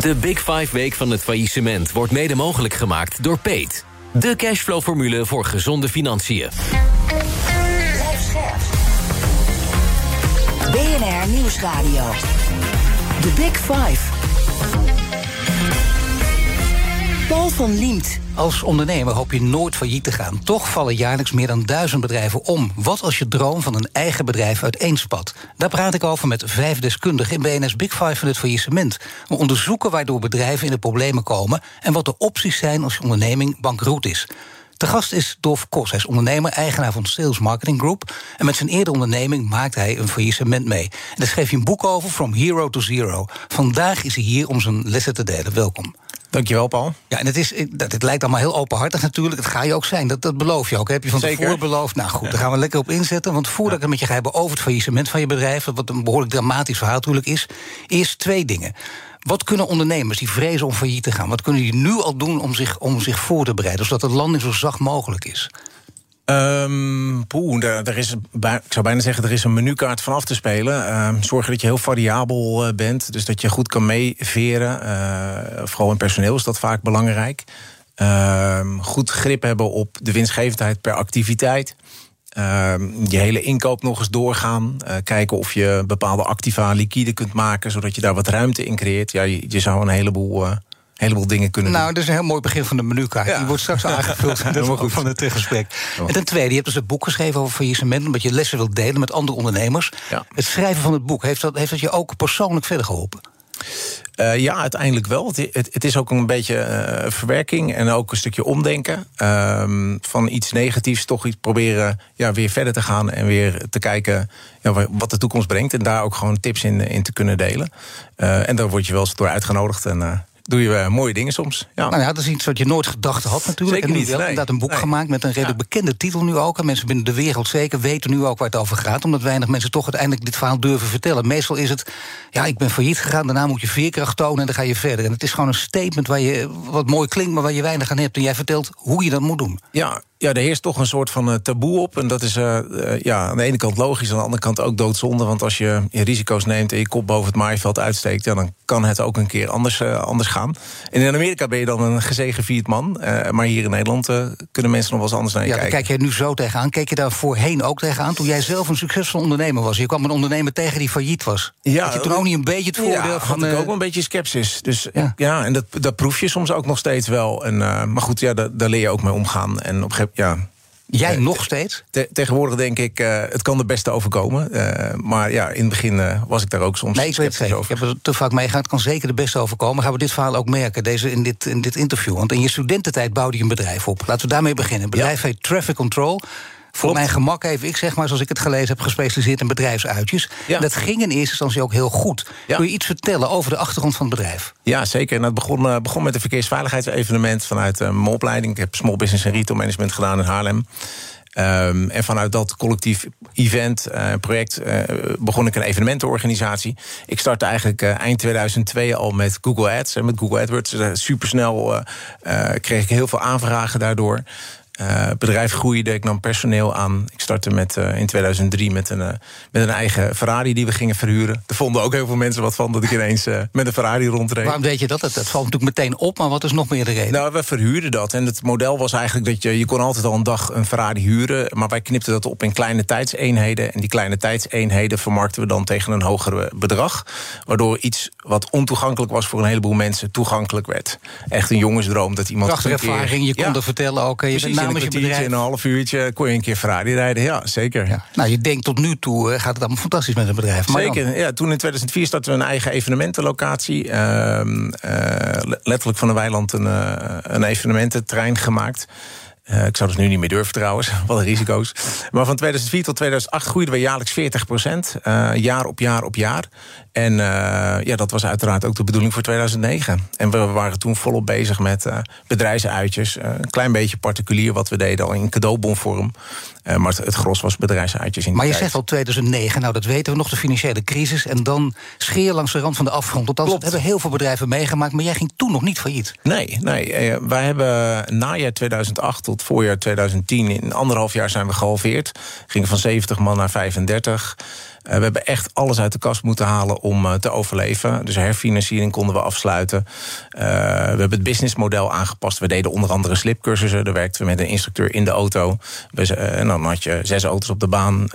De Big Five Week van het faillissement wordt mede mogelijk gemaakt door Peet. De cashflow-formule voor gezonde financiën. BNR Nieuwsradio. The Big Five. Paul van Liemt. Als ondernemer hoop je nooit failliet te gaan. Toch vallen jaarlijks meer dan duizend bedrijven om. Wat als je droom van een eigen bedrijf uiteenspat? Daar praat ik over met vijf deskundigen in BNS Big Five van het faillissement. We onderzoeken waardoor bedrijven in de problemen komen... en wat de opties zijn als je onderneming bankroet is. De gast is Dolf Kos. Hij is ondernemer, eigenaar van Sales Marketing Group. En met zijn eerdere onderneming maakt hij een faillissement mee. En daar schreef hij een boek over, From Hero to Zero. Vandaag is hij hier om zijn lessen te delen. Welkom. Dankjewel, Paul. Ja, en het, is, het, het lijkt allemaal heel openhartig natuurlijk. Het ga je ook zijn, dat, dat beloof je ook. Heb je van tevoren beloofd? Nou goed, daar gaan we lekker op inzetten. Want voordat ik het met je ga hebben over het faillissement van je bedrijf... wat een behoorlijk dramatisch verhaal natuurlijk is... eerst twee dingen. Wat kunnen ondernemers die vrezen om failliet te gaan... wat kunnen die nu al doen om zich, om zich voor te bereiden... zodat het landing zo zacht mogelijk is? Um, poeh, is, ik zou bijna zeggen, er is een menukaart vanaf te spelen. Uh, zorgen dat je heel variabel uh, bent. Dus dat je goed kan meeveren. Uh, vooral in personeel is dat vaak belangrijk. Ehm, goed grip hebben op de winstgevendheid per activiteit. je hele inkoop nog eens doorgaan. Uh, kijken of je bepaalde activa liquide kunt maken, zodat je daar wat ruimte in creëert. Ja, je, je zou een heleboel heleboel dingen kunnen nou, doen. dat is een heel mooi begin van de menukaart. Die wordt straks aangevuld dat is goed van het gesprek. En ten tweede, je hebt dus een boek geschreven over faillissement... omdat je lessen wilt delen met andere ondernemers. Het schrijven van het boek, heeft dat, heeft dat je ook persoonlijk verder geholpen? Uh, ja, uiteindelijk wel. Het, het, het, is ook een beetje uh, verwerking en ook een stukje omdenken. Uh, van iets negatiefs toch iets proberen ja, weer verder te gaan en weer te kijken ja, wat de toekomst brengt. En daar ook gewoon tips in, in te kunnen delen. En daar word je wel eens door uitgenodigd. En doe je uh, mooie dingen soms. Ja. Nou ja, dat is iets wat je nooit gedacht had natuurlijk. Zeker en. Wel, nee. inderdaad een boek gemaakt met een redelijk bekende titel nu ook. En mensen binnen de wereld zeker weten nu ook waar het over gaat. Omdat weinig mensen toch uiteindelijk dit verhaal durven vertellen. Meestal is het, ja, ik ben failliet gegaan. Daarna moet je veerkracht tonen en dan ga je verder. En het is gewoon een statement waar je, wat mooi klinkt, maar waar je weinig aan hebt. En jij vertelt hoe je dat moet doen. Ja, ja, er heerst toch een soort van uh, taboe op. En dat is uh, uh, ja, aan de ene kant logisch, aan de andere kant ook doodzonde. Want als je, je risico's neemt en je kop boven het maaiveld uitsteekt... Ja, dan kan het ook een keer anders, anders gaan. En in Amerika ben je dan een gezegevierd man. maar hier in Nederland kunnen mensen nog wel eens anders naar je ja, kijken. kijk jij nu zo tegenaan. Keek je daar voorheen ook tegenaan? Toen jij zelf een succesvol ondernemer was. Je kwam een ondernemer tegen die failliet was. Ja, Had je toen ook niet een beetje het voordeel ja, van... had ik ook wel een beetje sceptisch. Dus ja, ja en dat, dat proef je soms ook nog steeds wel. En, maar goed, ja, daar, daar leer je ook mee omgaan. En op ja, Jij nog steeds? Te, tegenwoordig denk ik, uh, het kan de beste overkomen. Uh, maar ja, in het begin uh, was ik daar ook soms nee, ik weet het over. Ik heb er te vaak meegegaan, het kan zeker de beste overkomen. Gaan we dit verhaal ook merken deze, in, dit, in dit interview? Want in je studententijd bouwde je een bedrijf op. Laten we daarmee beginnen. Het bedrijf ja. heet Traffic Control. Voor mijn gemak even, ik zeg maar, zoals ik het gelezen heb, gespecialiseerd in bedrijfsuitjes. Ja. Dat ging in eerste instantie ook heel goed. Ja. Kun je iets vertellen over de achtergrond van het bedrijf? Ja, zeker. En dat begon, uh, begon met een verkeersveiligheidsevenement vanuit uh, mijn opleiding. Ik heb Small Business en Retail Management gedaan in Haarlem. Um, en vanuit dat collectief event, uh, project, uh, begon ik een evenementenorganisatie. Ik startte eigenlijk uh, eind 2002 al met Google Ads en met Google AdWords. Supersnel kreeg ik heel veel aanvragen daardoor. Uh, het bedrijf groeide, ik nam personeel aan. Ik startte met, uh, in 2003 met een, uh, met een eigen Ferrari die we gingen verhuren. Er vonden ook heel veel mensen wat van dat ik ineens met een Ferrari rondreed. Waarom weet je dat? Het, valt natuurlijk meteen op, maar wat is nog meer de reden? Nou, we verhuurden dat. En het model was eigenlijk dat je, je kon altijd al een dag een Ferrari huren. Maar wij knipten dat op in kleine tijdseenheden. En die kleine tijdseenheden vermarkten we dan tegen een hoger bedrag. Waardoor iets wat ontoegankelijk was voor een heleboel mensen toegankelijk werd. Echt een jongensdroom dat iemand. Prachtige ervaring, je kon ja. er vertellen ook. Je bent namens je bedrijf. In een half uurtje kon je een keer Ferrari rijden. Ja, zeker. Ja. Nou, je denkt tot nu toe gaat het allemaal fantastisch met het bedrijf. Maar zeker. Dan... Ja, toen in 2004 startten we een eigen evenementenlocatie. Uh, uh, letterlijk van een weiland een, uh, een evenemententrein gemaakt. Uh, ik zou dus nu niet meer durven trouwens, wat risico's. Maar van 2004 tot 2008 groeiden we jaarlijks 40 procent, uh, jaar op jaar op jaar. En ja, dat was uiteraard ook de bedoeling voor 2009. En we waren toen volop bezig met bedrijfsuitjes. een klein beetje particulier wat we deden al in cadeaubonvorm. Uh, maar het, gros was bedrijfsuitjes in Maar je zegt al 2009, nou dat weten we nog, de financiële crisis... en dan scheer langs de rand van de afgrond. Althans, dat hebben heel veel bedrijven meegemaakt... maar jij ging toen nog niet failliet. Nee, nee. Uh, wij hebben najaar 2008 tot voorjaar 2010... in anderhalf jaar zijn we gehalveerd. Gingen van 70 man naar 35... Eh, we hebben echt alles uit de kast moeten halen om uh, te overleven. Dus herfinanciering konden we afsluiten. Uh, we hebben het businessmodel aangepast. We deden onder andere slipcursussen. Daar werkten we met een instructeur in de auto. En dan had je zes auto's op de baan,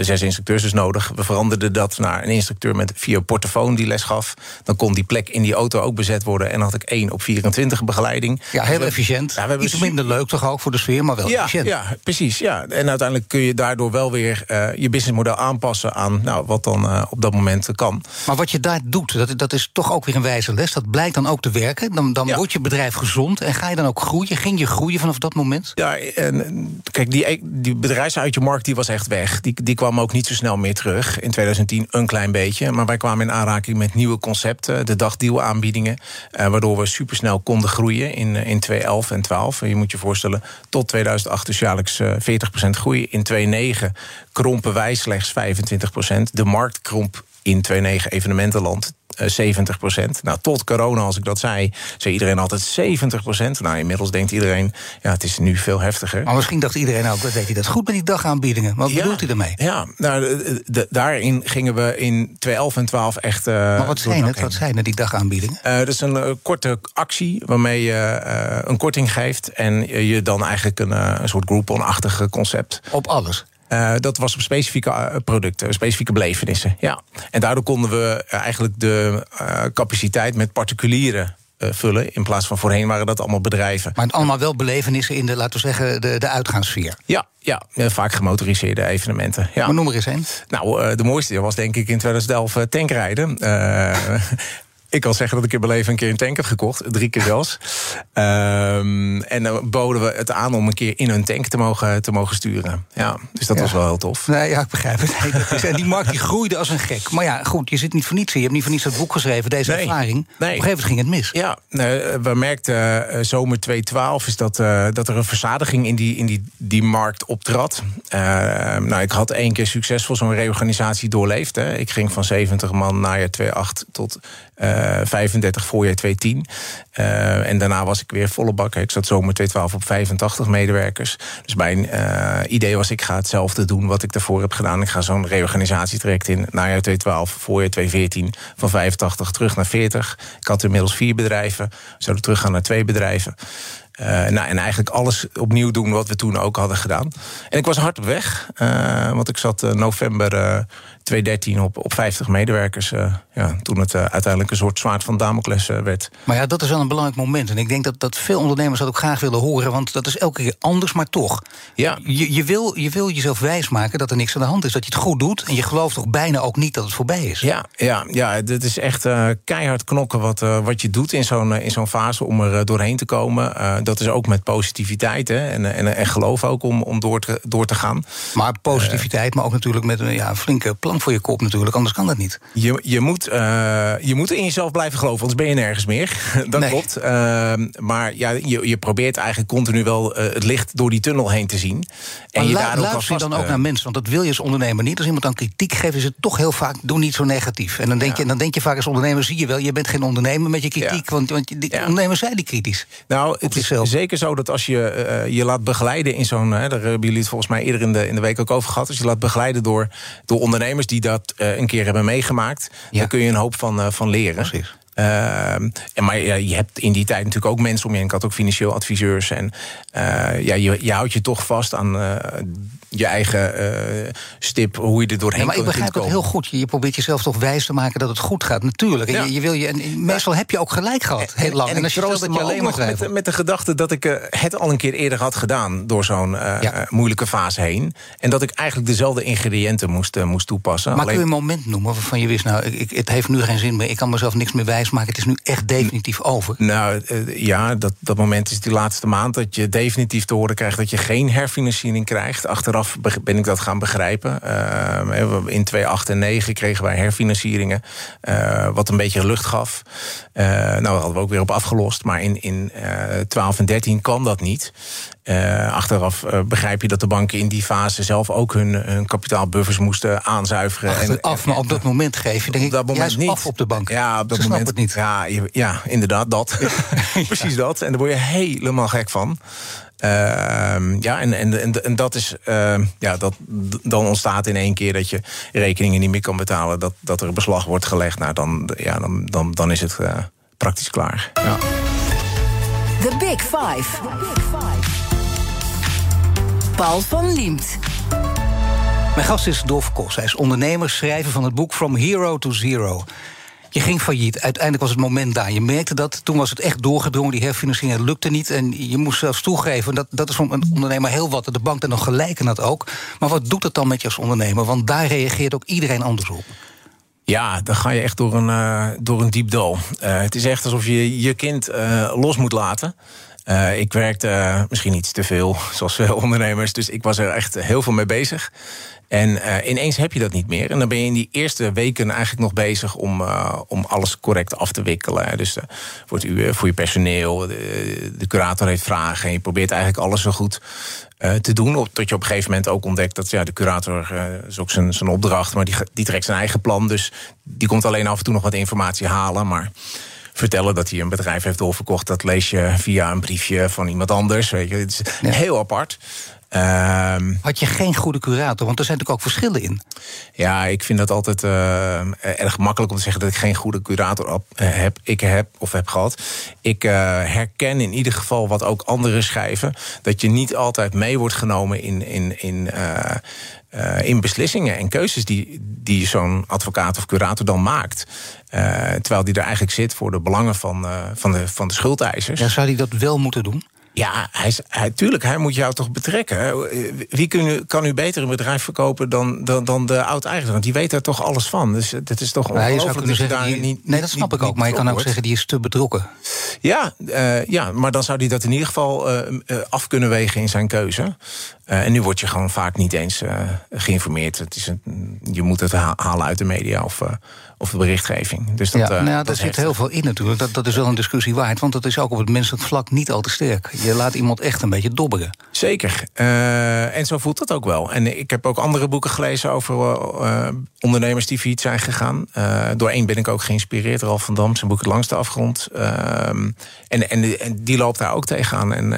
zes instructeurs dus nodig. We veranderden dat naar een instructeur met via portofoon die les gaf. Dan kon die plek in die auto ook bezet worden. En dan had ik één op 24 begeleiding. Ja, heel dus efficiënt. Ja, we hebben Iets minder leuk toch ook voor de sfeer, maar wel ja, efficiënt. Ja, precies. Ja. En uiteindelijk kun je daardoor wel weer je businessmodel aanpassen aan nou, wat dan uh, op dat moment kan. Maar wat je daar doet, dat, dat is toch ook weer een wijze les. Dat blijkt dan ook te werken. Dan, dan wordt je bedrijf gezond en ga je dan ook groeien. Ging je groeien vanaf dat moment? Ja, en kijk, die, die bedrijfsuitje-markt die was echt weg. Die, die kwam ook niet zo snel meer terug. In 2010 een klein beetje. Maar wij kwamen in aanraking met nieuwe concepten. De dagdealaanbiedingen. Uh, waardoor we supersnel konden groeien in, eh, in 2011 en 12. En je moet je voorstellen, tot 2008 dus jaarlijks uh, 40% groei. In 2009 krompen wij slechts 25%. De markt kromp in 2,9 evenementenland 70 eh, procent. Nou, tot corona, als ik dat zei, zei iedereen altijd 70 procent. Nou, inmiddels denkt iedereen, ja, het is nu veel heftiger. Maar misschien dacht iedereen ook, weet hij dat goed met die dagaanbiedingen. Wat bedoelt hij ermee? Ja, nou, daarin gingen we in 2011 en 12 echt... Uh, maar wat zijn het? Wat zijn die dagaanbiedingen? Uh, dat is een korte actie waarmee je een korting geeft... en je dan eigenlijk een, een soort Groupon-achtige concept... Op alles? Uh, dat was op specifieke uh, producten, specifieke belevenissen. Ja. En daardoor konden we eigenlijk de uh, capaciteit met particulieren vullen. In plaats van voorheen waren dat allemaal bedrijven. Maar allemaal wel belevenissen in de, laten we zeggen, de, de uitgangssfeer. Ja, ja, vaak gemotoriseerde evenementen. Ja. Maar noem er eens een. Nou, de mooiste was denk ik in 2011 tankrijden. Ik kan zeggen dat ik in mijn leven een keer een tank heb gekocht. Drie keer zelfs. Um, en dan boden we het aan om een keer in hun tank te mogen, te mogen sturen. Ja, dus dat was wel heel tof. Nee, ja, ik begrijp het. Nee, dat is, en die markt die groeide als een gek. Maar ja, goed, je zit niet voor niets hier. Je hebt niet voor niets dat boek geschreven, deze ervaring. Nee. Op een gegeven moment ging het mis. Ja, we merkten uh, zomer 2012 is dat, uh, dat er een verzadiging in die, in die, die markt optrad. Uh, nou, ik had één keer succesvol zo'n reorganisatie doorleefd. Hè. Ik ging van 70 man naar jaar 2008 tot 35 eh, voorjaar 2010. Uh, en daarna was ik weer volle bak. Ik zat zomer 2012 op 85 medewerkers. Dus mijn uh, idee was, ik ga hetzelfde doen wat ik daarvoor heb gedaan. Ik ga zo'n reorganisatietraject in najaar 2012, voorjaar 2014... van 85 terug naar 40. Ik had inmiddels vier bedrijven. Zouden teruggaan naar twee bedrijven. Uh, nou, en eigenlijk alles opnieuw doen wat we toen ook hadden gedaan. En ik was hard op weg, uh, want ik zat november 2013 op, op 50 medewerkers. Uh, ja, toen het uh, uiteindelijk een soort zwaard van Damocles uh, werd. Maar ja, dat is wel een belangrijk moment. En ik denk dat, dat veel ondernemers dat ook graag willen horen. Want dat is elke keer anders, maar toch. Ja. Je, je, wil, je wil jezelf wijsmaken dat er niks aan de hand is. Dat je het goed doet. En je gelooft toch bijna ook niet dat het voorbij is. Ja, ja, ja dit is echt keihard knokken wat, wat je doet in zo'n in zo'n fase om er doorheen te komen. dat is ook met positiviteit hè, en, en, en geloof ook om, om door, te, door te gaan. Maar positiviteit, maar ook natuurlijk met een ja, flinke plan voor je kop natuurlijk, anders kan dat niet. Je, je, moet, uh, je moet in jezelf blijven geloven, anders ben je nergens meer. dat klopt. Uh, maar ja, je, je probeert eigenlijk continu wel uh, het licht door die tunnel heen te zien. En je daar ook je dan ook naar mensen, want dat wil je als ondernemer niet. Als iemand dan kritiek geeft, is het toch heel vaak, doe niet zo negatief. En dan denk, je, dan denk je vaak als ondernemer, zie je wel, je bent geen ondernemer met je kritiek. Want, want die ja. ondernemers zijn die kritisch. Nou, het is zeker zo dat als je je laat begeleiden in zo'n, daar hebben jullie het volgens mij eerder in de, in de week ook over gehad, als je laat begeleiden door, door ondernemers die dat uh, een keer hebben meegemaakt, ja. daar kun je een hoop van, uh, van leren. Precies. Uh, maar ja, je hebt in die tijd natuurlijk ook mensen om je heen. Ik had ook financieel adviseurs. En uh, ja, je, je houdt je toch vast aan uh, je eigen uh, stip, hoe je er doorheen ja, maar ik begrijp het heel goed. Je, probeert jezelf toch wijs te maken dat het goed gaat. Natuurlijk. Ja. Je, je, wil je, en meestal heb je ook gelijk gehad, heel lang. En, en als je dat je alleen maar met, met, de gedachte dat ik uh, het al een keer eerder had gedaan... door zo'n uh, ja. moeilijke fase heen. En dat ik eigenlijk dezelfde ingrediënten moest, moest toepassen. Maar alleen... kun je een moment noemen waarvan je wist... nou, ik, het heeft nu geen zin meer, ik kan mezelf niks meer wijs maken... het is nu echt definitief over? Nou, ja, dat, dat moment is die laatste maand... dat je definitief te horen krijgt dat je geen herfinanciering krijgt... achteraf achteraf ben ik dat gaan begrijpen. in 2008 en 2009 kregen wij herfinancieringen, wat een beetje lucht gaf. nou, daar hadden we ook weer op afgelost. Maar in, in 12 en 13 kan dat niet. Uh, achteraf uh, begrijp je dat de banken in die fase zelf ook hun, hun kapitaalbuffers moesten aanzuiveren. Achteraf, en, maar op dat moment geef je denk ik dat moment niet. af op de bank. Ja, op dat moment het niet. Ja, ja inderdaad, dat. Precies dat. En daar word je helemaal gek van. Uh, ja, en, en, en, en, dat is, uh, ja, dat, dan ontstaat in één keer dat je rekeningen niet meer kan betalen, dat, dat er beslag wordt gelegd. Nou, dan, ja, dan, dan, dan is het uh, praktisch klaar. Ja. The Big Five. The Big Five. Paul van Liemt. Mijn gast is Dolf Kos. Hij is ondernemer, schrijver van het boek From Hero to Zero. Je ging failliet. Uiteindelijk was het moment daar. Je merkte dat. Toen was het echt doorgedrongen. Die herfinanciering lukte niet. En je moest zelfs toegeven. Dat, dat is voor een ondernemer heel wat. De bank er nog gelijk en dat ook. Maar wat doet het dan met je als ondernemer? Want daar reageert ook iedereen anders op. Ja, dan ga je echt door een, uh, door een diep dal. Uh, het is echt alsof je je kind uh, los moet laten. Ik werkte misschien iets te veel, zoals veel ondernemers. Dus ik was er echt heel veel mee bezig. En uh, ineens heb je dat niet meer. En dan ben je in die eerste weken eigenlijk nog bezig om, om alles correct af te wikkelen. Dus voor, het, voor je personeel, de, de, curator heeft vragen. En je probeert eigenlijk alles zo goed te doen. Tot je op een gegeven moment ook ontdekt dat ja, de curator is ook zijn, zijn opdracht. Maar die, die trekt zijn eigen plan. Dus die komt alleen af en toe nog wat informatie halen. Maar vertellen dat hij een bedrijf heeft doorverkocht. Dat lees je via een briefje van iemand anders. Weet je. Het is heel apart. Uh, Had je geen goede curator? Want er zijn natuurlijk ook verschillen in. Ja, ik vind dat altijd uh, erg makkelijk om te zeggen dat ik geen goede curator uh, heb. Ik heb of heb gehad. Ik uh, herken in ieder geval wat ook anderen schrijven. Dat je niet altijd mee wordt genomen in, in, in uh, in beslissingen en keuzes die, die zo'n advocaat of curator dan maakt. Uh, terwijl die er eigenlijk zit voor de belangen van, uh, van, de, van de schuldeisers. Ja, zou hij dat wel moeten doen? Ja, hij, hij, tuurlijk, hij moet jou toch betrekken. Wie kan u, kan u beter een bedrijf verkopen dan, dan, dan de oud-eigenaar? Want die weet er toch alles van. Dus dat is toch ongelooflijk dat zeggen, daar niet... Nee, dat snap ik ook, maar je kan ook zeggen... die is te betrokken. Ja, uh, ja, maar dan zou hij dat in ieder geval uh, af kunnen wegen in zijn keuze. En nu word je gewoon vaak niet eens geïnformeerd. Het is een, je moet het halen uit de media of of de berichtgeving. Dus dat, ja, nou ja, daar zit heel veel in natuurlijk. Dat, dat is wel een discussie waard, want dat is ook op het menselijk vlak niet al te sterk. Je laat iemand echt een beetje dobberen. Zeker. En zo voelt dat ook wel. En ik heb ook andere boeken gelezen over ondernemers die failliet zijn gegaan. Door één ben ik ook geïnspireerd. Ralf van Dam, zijn boek Het Langste Afgrond. Ehm, en, en, en, die loopt daar ook tegenaan. En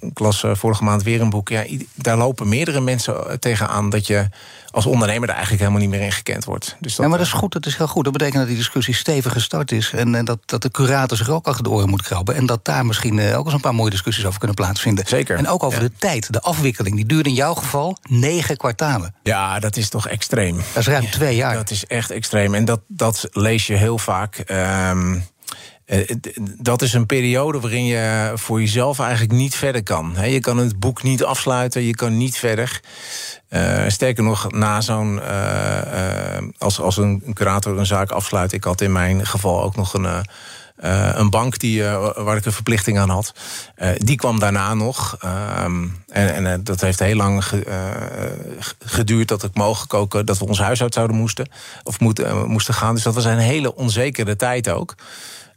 ik las vorige maand weer een boek. Ja, daar lopen meerdere mensen tegenaan dat je als ondernemer er eigenlijk helemaal niet meer in gekend wordt. Dus dat, ja, maar dat is goed, dat is heel goed. Dat betekent dat die discussie stevig gestart is. En, en dat, dat de curator zich ook achter de oren moet krabben. En dat daar misschien ook eens een paar mooie discussies over kunnen plaatsvinden. Zeker. En ook over de tijd, de afwikkeling. Die duurde in jouw geval negen kwartalen. Ja, dat is toch extreem. Dat is ruim twee jaar. Dat is echt extreem. En dat, dat lees je heel vaak. Um, dat is een periode waarin je voor jezelf eigenlijk niet verder kan. Je kan het boek niet afsluiten, je kan niet verder. Uh, sterker nog, na zo'n. Uh, als, als een, curator een zaak afsluit. Ik had in mijn geval ook nog een. een bank die, waar ik een verplichting aan had. die kwam daarna nog. Ehm, en, en dat heeft heel lang geduurd dat ik mogelijk ook dat we ons huis uit zouden moesten. Of moesten gaan. Dus dat was een hele onzekere tijd ook.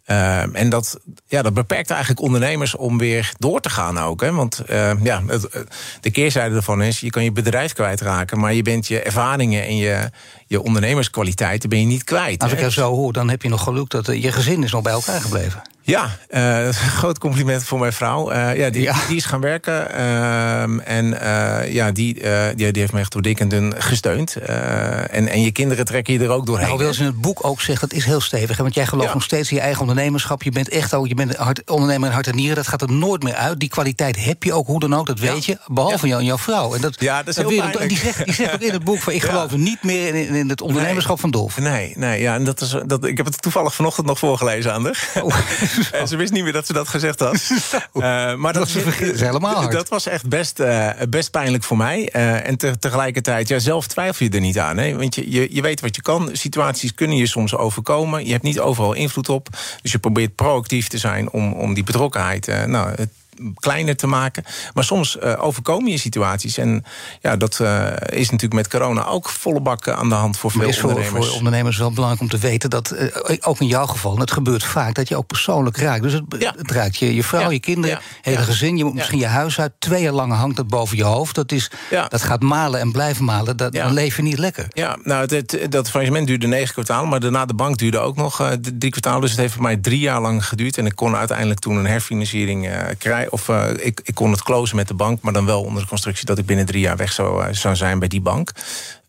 Uh, en dat, ja, dat beperkt eigenlijk ondernemers om weer door te gaan ook. Hè? Want uh, ja, het, de keerzijde ervan is, je kan je bedrijf kwijtraken... maar je bent je ervaringen en je, je ondernemerskwaliteiten ben je niet kwijt. Als ik het zo hoor, dan heb je nog geluk dat je gezin is nog bij elkaar gebleven. Ja, uh, een groot compliment voor mijn vrouw. Uh, ja, die, die is gaan werken. Uh, en uh, ja, die, die, die, heeft me echt door dik en dun gesteund. en, en je kinderen trekken je er ook doorheen. Nou, wil ze in het boek ook zeggen, dat is heel stevig. Want jij gelooft nog steeds in je eigen ondernemerschap. Je bent echt ook, je bent hart, ondernemer in hart en nieren. Dat gaat er nooit meer uit. Die kwaliteit heb je ook, hoe dan ook, dat weet je. Behalve jou en jouw vrouw. En dat, ja, dat is dat heel weer, die, zegt, die zegt ook in het boek van... ik geloof niet meer in, in het ondernemerschap van Dolf. Nee, nee ja, en dat is, dat, ik heb het toevallig vanochtend nog voorgelezen aan haar. Oh. en ze wist niet meer dat ze dat gezegd had. uh, maar dat, dat is helemaal hard. Dat was echt best, uh, best pijnlijk voor mij. Uh, en te, tegelijkertijd, ja, zelf twijfel je er niet aan. Hè? Want je, je, je weet wat je kan. Situaties kunnen je soms overkomen. Je hebt niet overal invloed op. Dus je probeert proactief te zijn om, om die betrokkenheid nou, kleiner te maken. Maar soms uh, overkomen je situaties. En ja, dat uh, is natuurlijk met corona ook volle bak aan de hand voor veel is ondernemers. Voor ondernemers wel belangrijk om te weten dat, uh, ook in jouw geval, het gebeurt vaak dat je ook persoonlijk raakt. Dus het, ja. het raakt je, je vrouw, ja. je kinderen, ja. hele gezin. Je moet misschien je huis uit. Twee jaar lang hangt het boven je hoofd. Dat, is, dat gaat malen en blijven malen. Dat, Dan leef je niet lekker. Ja, nou, het, het, dat faillissement duurde negen kwartaal. Maar daarna de bank duurde ook nog drie kwartaal. Dus het heeft voor mij drie jaar lang geduurd. En ik kon uiteindelijk toen een herfinanciering krijgen. Of ik, ik kon het closen met de bank. Maar dan wel onder de constructie dat ik binnen drie jaar weg zou, zou zijn bij die bank.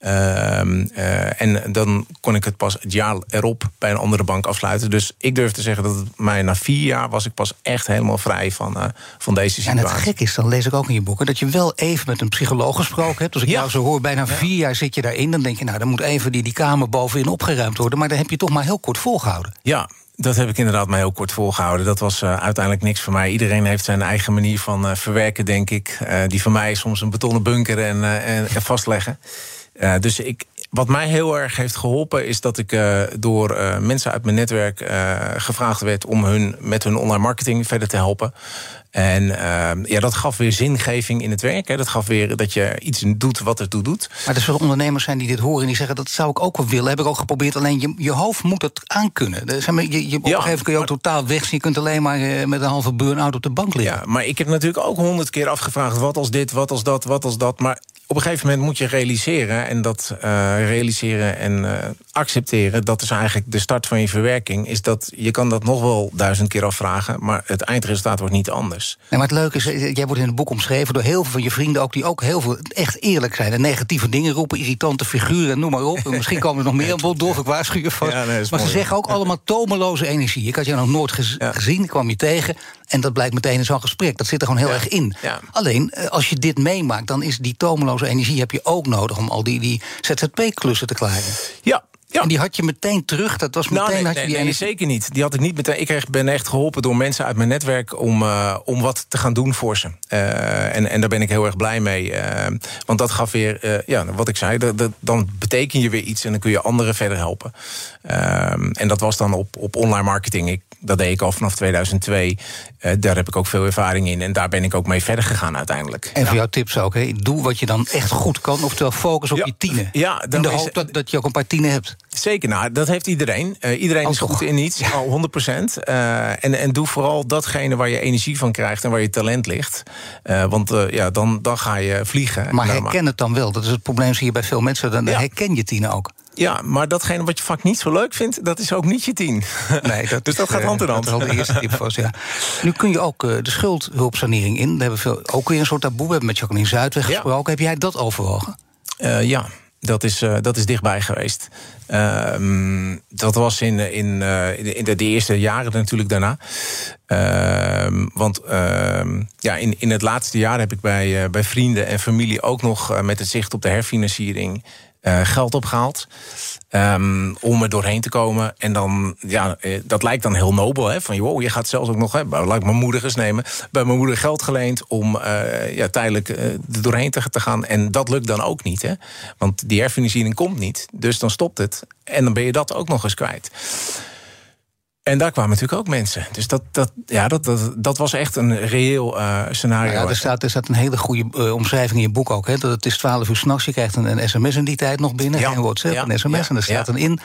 Uh, uh, en dan kon ik het pas het jaar erop bij een andere bank afsluiten. Dus ik durf te zeggen dat het mij na vier jaar was ik pas echt helemaal vrij van, van deze situatie. En het gek is, dan lees ik ook in je boeken, dat je wel even met een psycholoog gesproken hebt. Dus ik ja. jou zo hoor, bijna vier jaar zit je daarin. Dan denk je, nou, dan moet even die, die kamer bovenin opgeruimd worden. Maar dan heb je toch maar heel kort volgehouden. Ja, dat heb ik inderdaad maar heel kort volgehouden. Dat was uh, uiteindelijk niks voor mij. Iedereen heeft zijn eigen manier van uh, verwerken, denk ik. Uh, die van mij is soms een betonnen bunker en, en, en vastleggen. dus ik, wat mij heel erg heeft geholpen is dat ik door mensen uit mijn netwerk gevraagd werd om hun met hun online marketing verder te helpen. En ja, dat gaf weer zingeving in het werk. Hè. Dat gaf weer dat je iets doet wat ertoe doet. Maar er zullen ondernemers zijn die dit horen en die zeggen... dat zou ik ook wel willen, heb ik ook geprobeerd. Alleen je, je hoofd moet het aankunnen. Je, je, op een gegeven moment kun je ook totaal wegzien. Je kunt alleen maar met een halve burn-out op de bank liggen. Ja, maar ik heb natuurlijk ook honderd keer afgevraagd... wat als dit, wat als dat, wat als dat. Maar op een gegeven moment moet je realiseren... en dat uh, realiseren en uh, accepteren... dat is eigenlijk de start van je verwerking... is dat je kan dat nog wel duizend keer afvragen... maar het eindresultaat wordt niet anders. Nee, maar het leuke is, jij wordt in het boek omschreven... door heel veel van je vrienden ook... die ook heel veel echt eerlijk zijn en negatieve dingen roepen... irritante figuren, noem maar op. Misschien komen er nog meer aan bod, door ik waarschuw je vast. Ja, nee, maar ze zeggen ook allemaal tomeloze energie. Ik had je nog nooit gez ja. gezien, ik kwam je tegen... En dat blijkt meteen in zo'n gesprek. Dat zit er gewoon heel ja. erg in. Ja. Alleen, als je dit meemaakt, dan is die tomeloze energie heb je ook nodig om al die, die ZZP-klussen te klaren. Ja, ja. En die had je meteen terug? Dat was meteen nou, nee, had je die nee, nee, zeker niet. Die had ik niet meteen. Ik kreeg, ben echt geholpen door mensen uit mijn netwerk om, uh, om wat te gaan doen voor ze. Uh, en, en daar ben ik heel erg blij mee. Uh, want dat gaf weer, ja, wat ik zei, dat, dat, dan beteken je weer iets en dan kun je anderen verder helpen. en dat was dan op, op online marketing. Ik, dat deed ik al vanaf 2002. Uh, daar heb ik ook veel ervaring in. En daar ben ik ook mee verder gegaan uiteindelijk. En voor jouw tips ook, hè? doe wat je dan echt goed kan. Oftewel focus op ja, je tienen. Ja, in de hoop dat, dat je ook een paar tienen hebt. Zeker, nou, dat heeft iedereen. Uh, iedereen Oh, is toch? goed in iets, al 100 procent. Uh, en, en doe vooral datgene waar je energie van krijgt... en waar je talent ligt. Uh, want ja, dan, dan ga je vliegen. Maar Nou, herken het dan wel. Dat is het probleem, zie je bij veel mensen. Dan Ja. herken je tienen ook. Ja, maar datgene wat je vaak niet zo leuk vindt... dat is ook niet je tien. Nee, dat, dus dat gaat eh, hand in hand. Dat is al de eerste tip vast, ja. Nu kun je ook eh, de schuldhulpsanering in. Daar hebben we veel, ook weer een soort taboe. We hebben met Jacqueline Zuidweg Ja. gesproken. Heb jij dat overwogen? Uh, ja, dat is, uh, dat is dichtbij geweest. Uh, dat was in, in, uh, in de, de, eerste jaren natuurlijk daarna. Uh, want ja, in, in het laatste jaar heb ik bij, bij vrienden en familie ook nog met het zicht op de herfinanciering geld opgehaald. Um, om er doorheen te komen. En dan, ja, dat lijkt dan heel nobel. Hè? Van, joh, je gaat zelfs ook nog, hè, laat ik mijn moeder eens nemen. Bij mijn moeder geld geleend om uh, ja, tijdelijk er doorheen te, te, gaan. En dat lukt dan ook niet. Hè? Want die herfinanciering komt niet. Dus dan stopt het. En dan ben je dat ook nog eens kwijt. En daar kwamen natuurlijk ook mensen. Dus dat, dat, ja, dat, dat, dat was echt een reëel uh, scenario. Nou ja, er, staat, er staat een hele goede uh, omschrijving in je boek ook. Hè, dat het is 12 uur s'nachts. Je krijgt een, een, sms in die tijd nog binnen. Ja. Geen WhatsApp, ja. een sms. Ja. En er staat dan in.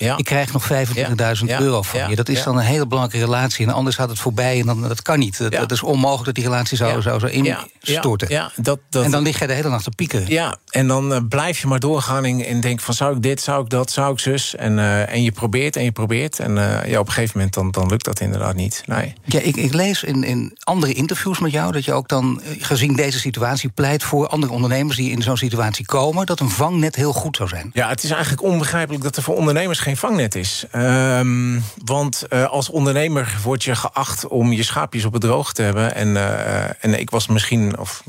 Ja. Ik krijg nog 25.000 euro van je. Dat is dan een hele belangrijke relatie. En anders gaat het voorbij en dan, dat kan niet. Dat, dat is onmogelijk dat die relatie zou, zou, zou instorten. Ja. Dat, dat, en dan lig jij de hele nacht te piekeren. Ja, en dan uh, blijf je maar doorgaan en, en denk van... zou ik dit, zou ik dat, zou ik zus? En, uh, en je probeert en je probeert. En uh, ja, op een gegeven moment dan, dan lukt dat inderdaad niet. Nee. Ja, ik, ik lees in, in andere interviews met jou... dat je ook dan, gezien deze situatie, pleit voor andere ondernemers... die in zo'n situatie komen, dat een vangnet heel goed zou zijn. Ja, het is eigenlijk onbegrijpelijk dat er voor ondernemers geen vangnet is. Um, want uh, als ondernemer word je geacht om je schaapjes op het droog te hebben. En, uh, en ik was misschien of,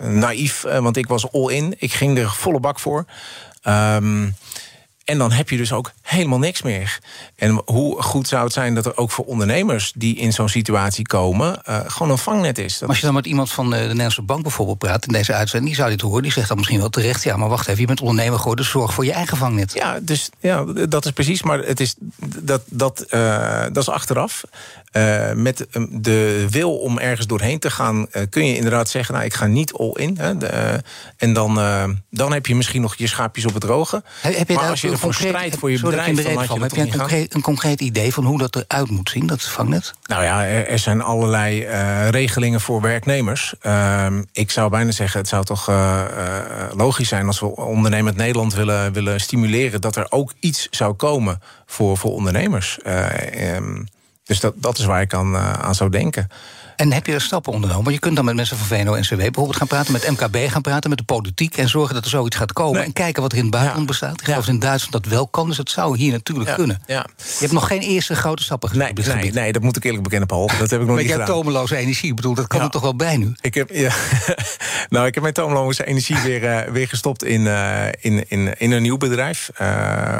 naïef, uh, want ik was all in. Ik ging er volle bak voor. Um, en dan heb je dus ook helemaal niks meer. En hoe goed zou het zijn dat er ook voor ondernemers die in zo'n situatie komen, uh, gewoon een vangnet is. Maar als je dan met iemand van de Nederlandse Bank bijvoorbeeld praat in deze uitzending, die zou dit horen, die zegt dan misschien wel terecht: ja, maar wacht even, je bent ondernemer geworden, dus zorg voor je eigen vangnet. Ja, dus ja, dat is precies, maar het is, dat, dat, uh, dat is achteraf. Uh, met de wil om ergens doorheen te gaan, uh, kun je inderdaad zeggen: Nou, ik ga niet all in. Hè, de, uh, en dan, dan heb je misschien nog je schaapjes op het droge. Heb je maar als je ervoor strijdt voor je bedrijf, dan laat je Heb je een concreet, een concreet, idee van hoe dat eruit moet zien, dat vangnet? Nou ja, er, er zijn allerlei regelingen voor werknemers. Ehm, ik zou bijna zeggen: het zou toch logisch zijn als we ondernemend Nederland willen, willen stimuleren, dat er ook iets zou komen voor, voor ondernemers. Um, dus dat, dat is waar ik aan, uh, aan zou denken. En heb je er stappen ondernomen? Je kunt dan met mensen van VNO-NCW bijvoorbeeld gaan praten... met MKB gaan praten, met de politiek... en zorgen dat er zoiets gaat komen. En kijken wat er in het buitenland ja. bestaat. Ik geloof ja. in Duitsland dat wel kan, dus het zou hier natuurlijk ja. kunnen. Ja. Je hebt nog geen eerste grote stappen gezet nee, nee, nee, dat moet ik eerlijk bekennen, Paul. Dat heb ik nog niet gedaan. Je hebt tomeloze energie. Ik bedoel, dat kan er toch wel bij nu? Ik heb, ja. nou, ik heb mijn tomeloze energie weer, uh, weer gestopt in, uh, in, in, in een nieuw bedrijf. Uh,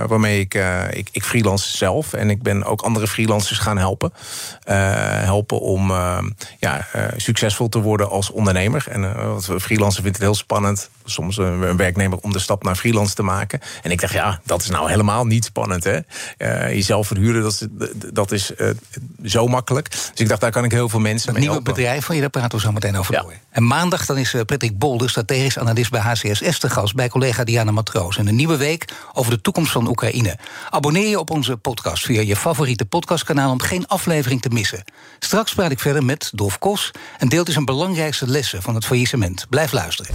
waarmee ik, ik, ik freelance zelf. En ik ben ook andere freelancers gaan helpen. helpen om ja, succesvol te worden als ondernemer. En uh, freelancer vindt het heel spannend. Soms een werknemer om de stap naar freelance te maken. En ik dacht, ja, dat is nou helemaal niet spannend. Hè? Uh, jezelf verhuren, dat is, dat is uh, zo makkelijk. Dus ik dacht, daar kan ik heel veel mensen Het mee nieuwe helpen. bedrijf van je, daar praten we zo meteen over Ja. door. En maandag dan is Patrick Bolder, strategisch analist bij HCSS... te gast bij collega Diana Matroos. En een nieuwe week over de toekomst van Oekraïne. Abonneer je op onze podcast via je favoriete podcastkanaal... om geen aflevering te missen. Straks praat ik verder met Dolf Kos... en deelt dus een belangrijkste lessen van het faillissement. Blijf luisteren.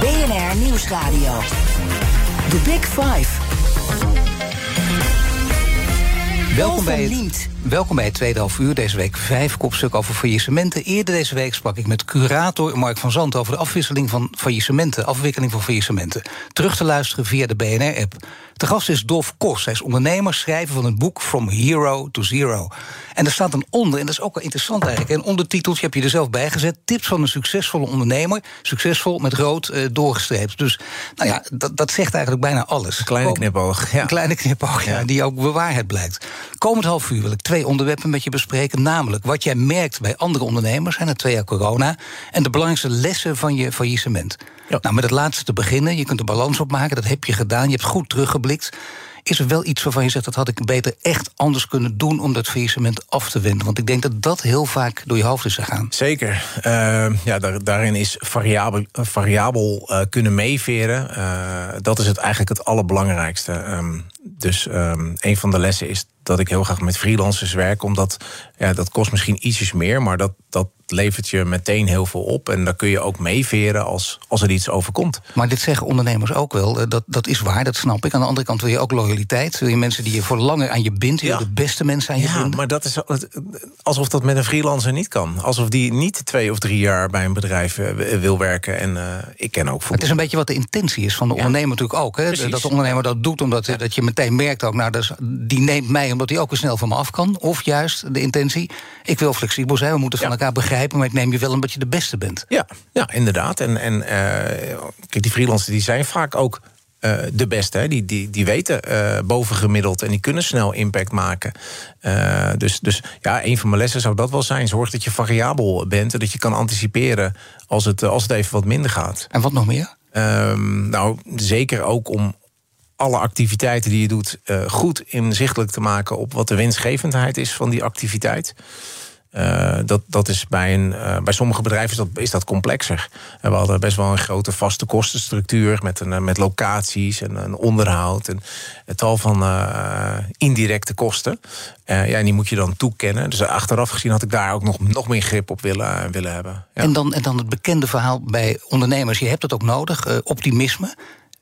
BNR Nieuwsradio. The Big Five. Welkom bij, het, welkom bij het tweede half uur. Deze week vijf kopstukken over faillissementen. Eerder deze week sprak ik met curator Mark van Zand... over de afwisseling van faillissementen, afwikkeling van faillissementen. Terug te luisteren via de BNR-app. De gast is Dolf Kos. Hij is ondernemer, schrijver van het boek From Hero to Zero. En er staat een onder, en dat is ook wel interessant eigenlijk... een ondertiteltje heb je er zelf bij gezet... tips van een succesvolle ondernemer. Succesvol met rood eh, doorgestreept. Dus nou ja, dat, dat zegt eigenlijk bijna alles. Kleine knipoog. Ja. Een kleine knipoog, ja, Ja. die ook bewaarheid blijkt. Komend half uur wil ik twee onderwerpen met je bespreken. Namelijk wat jij merkt bij andere ondernemers... en het twee jaar corona... en de belangrijkste lessen van je faillissement. Ja. Nou, met het laatste te beginnen. Je kunt er balans op maken, dat heb je gedaan. Je hebt goed teruggeblikt. Is er wel iets waarvan je zegt... dat had ik beter echt anders kunnen doen... om dat faillissement af te wenden? Want ik denk dat dat heel vaak door je hoofd is gegaan. Zeker. Eh, ja, daar, daarin is variabel, variabel eh, kunnen meeveren. eh, dat is het eigenlijk het allerbelangrijkste. Ehm, dus ehm, een van de lessen is dat ik heel graag met freelancers werk. Omdat ja, dat kost misschien ietsjes meer, maar dat, dat levert je meteen heel veel op. En daar kun je ook meeveren als, als er iets overkomt. Maar dit zeggen ondernemers ook wel. Eh, Dat, dat is waar, dat snap ik. Aan de andere kant wil je ook loyaliteit. Wil je mensen die je voor langer aan je bindt. Ja. de beste mensen aan je Ja, maar dat is alsof dat met een freelancer niet kan. Alsof die niet twee of drie jaar bij een bedrijf eh, wil werken. En eh, ik ken ook Het is een beetje wat de intentie is van de Ja. ondernemer natuurlijk ook. Hè? Precies. Dat de ondernemer dat doet omdat dat je meteen merkt ook... nou, dus, die neemt mij omdat hij ook weer snel van me af kan. Of juist de intentie, ik wil flexibel zijn... we moeten van Ja. elkaar begrijpen... maar ik neem je wel omdat je de beste bent. Ja, ja inderdaad. En, en eh, kijk, die freelancers die zijn vaak ook eh, de beste. Hè. Die, die, die weten eh, bovengemiddeld en die kunnen snel impact maken. Dus, dus ja, een van mijn lessen zou dat wel zijn. Zorg dat je variabel bent en dat je kan anticiperen als het, als het even wat minder gaat. En wat nog meer? Ehm, nou, zeker ook om alle activiteiten die je doet eh, goed inzichtelijk te maken op wat de winstgevendheid is van die activiteit. Uh, dat, dat is bij, een, uh, bij sommige bedrijven is dat, is dat complexer. En we hadden best wel een grote vaste kostenstructuur met, een, met locaties en een onderhoud en het tal van indirecte kosten. ja, en die moet je dan toekennen. Dus achteraf gezien had ik daar ook nog, nog meer grip op willen, willen hebben. Ja. En, dan, en dan het bekende verhaal bij ondernemers. Je hebt het ook nodig, optimisme.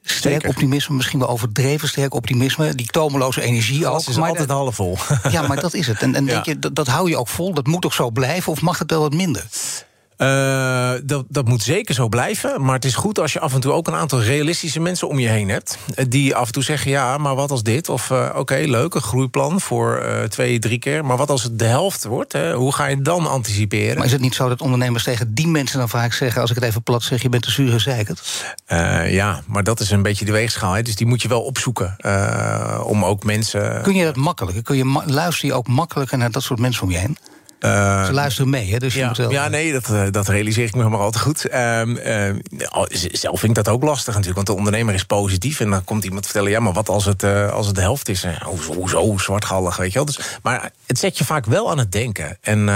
Sterk optimisme, misschien wel overdreven sterk optimisme. Die tomeloze energie ook. Het is maar altijd half vol. Ja, maar dat is het. En, en denk je, dat, dat hou je ook vol? Dat moet toch zo blijven? Of mag het wel wat minder? Uh, dat, dat moet zeker zo blijven. Maar het is goed als je af en toe ook een aantal realistische mensen om je heen hebt. Eh, die af en toe zeggen: ja, maar wat als dit? Of uh, oké, okay, leuk, een groeiplan voor uh, twee, drie keer. Maar wat als het de helft wordt? Hè? Hoe ga je dan anticiperen? Maar is het niet zo dat ondernemers tegen die mensen dan vaak zeggen: als ik het even plat zeg, je bent de zure zeikert? ja, maar dat is een beetje de weegschaal. Hè? Dus die moet je wel opzoeken. om ook mensen. Kun je dat makkelijker? Kun je luister je ook makkelijker naar dat soort mensen om je heen? Uh, Ze luisteren mee, hè? Dus ja, wel... ja, nee, dat, eh, dat realiseer ik me maar al te goed. Uh, uh, zelf vind ik dat ook lastig natuurlijk, want de ondernemer is positief... en dan komt iemand vertellen, ja, maar wat als het, als het de helft is? Hoezo, hoezo zwartgallig, weet je wel? Dus, maar het zet je vaak wel aan het denken. En...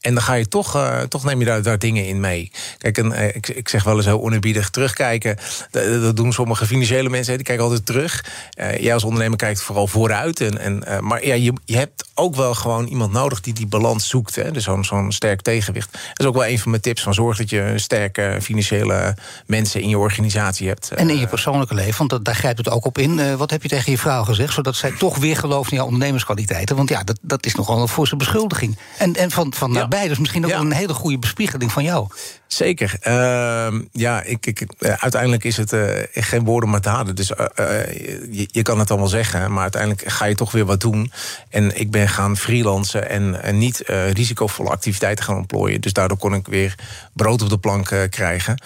En dan ga je toch, uh, toch neem je daar, daar dingen in mee. Kijk, en, uh, ik, ik zeg wel eens heel onerbiedig terugkijken. Dat, doen sommige financiële mensen, die kijken altijd terug. Uh, jij als ondernemer kijkt vooral vooruit. En, en, maar ja, je, je hebt ook wel gewoon iemand nodig die die balans zoekt. Hè? Dus zo'n zo'n sterk tegenwicht. Dat is ook wel een van mijn tips. Van zorg dat je sterke financiële mensen in je organisatie hebt. En in je persoonlijke leven, want dat, daar grijpt het ook op in. wat heb je tegen je vrouw gezegd? Zodat zij toch weer gelooft in jouw ondernemerskwaliteiten. Want ja, dat, dat is nogal een forse beschuldiging. En, en van, van ja. Dus misschien ook een hele goede bespiegeling van jou. Zeker. Uh, ja, ik, ik, eh, uiteindelijk is het uh, geen woorden maar daden. Dus uh, je, je, kan het allemaal zeggen, maar uiteindelijk ga je toch weer wat doen. En ik ben gaan freelancen en, en niet risicovolle activiteiten gaan ontplooien. Dus daardoor kon ik weer brood op de plank krijgen.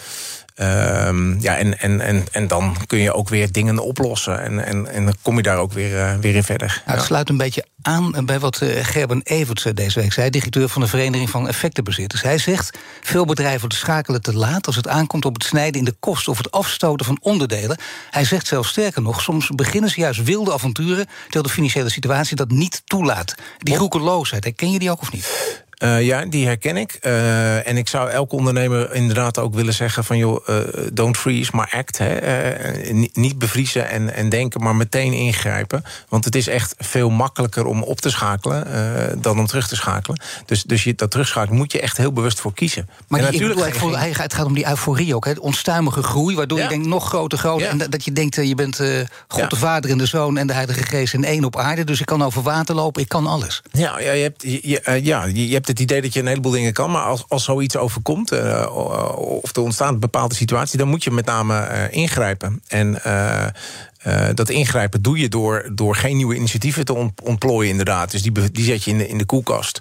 Um, ja, en, en, en, en dan kun je ook weer dingen oplossen. En, en, en dan kom je daar ook weer, uh, weer in verder. Nou, het sluit een beetje aan bij wat uh, Gerben Everts uh, deze week zei... directeur van de Vereniging van Effectenbezitters. Hij zegt, veel bedrijven schakelen te laat... als het aankomt op het snijden in de kosten of het afstoten van onderdelen. Hij zegt zelfs sterker nog, soms beginnen ze juist wilde avonturen... terwijl de financiële situatie dat niet toelaat. Die roekeloosheid, herken je die ook of niet? Uh, ja, die herken ik. Uh, en ik zou elke ondernemer inderdaad ook willen zeggen van... joh, uh, don't freeze, maar act. Hè. niet bevriezen en, en denken, maar meteen ingrijpen. Want het is echt veel makkelijker om op te schakelen... dan om terug te schakelen. Dus, dus je, dat terugschakelen moet je echt heel bewust voor kiezen. Maar die, natuurlijk bedoel, hij, het gaat om die euforie ook. Hè. Onstuimige groei, waardoor ja. je denkt nog groter, groter. Ja. En dat je denkt, je bent God ja. de Vader en de Zoon... en de Heilige Geest in één op aarde. Dus ik kan over water lopen, ik kan alles. Ja, ja je hebt... Je, ja, je hebt het idee dat je een heleboel dingen kan. Maar als, als zoiets overkomt, uh, of er ontstaat een bepaalde situatie, dan moet je met name uh, ingrijpen. En dat ingrijpen doe je door, door geen nieuwe initiatieven te ontplooien, inderdaad. Dus die, die zet je in de, in de koelkast.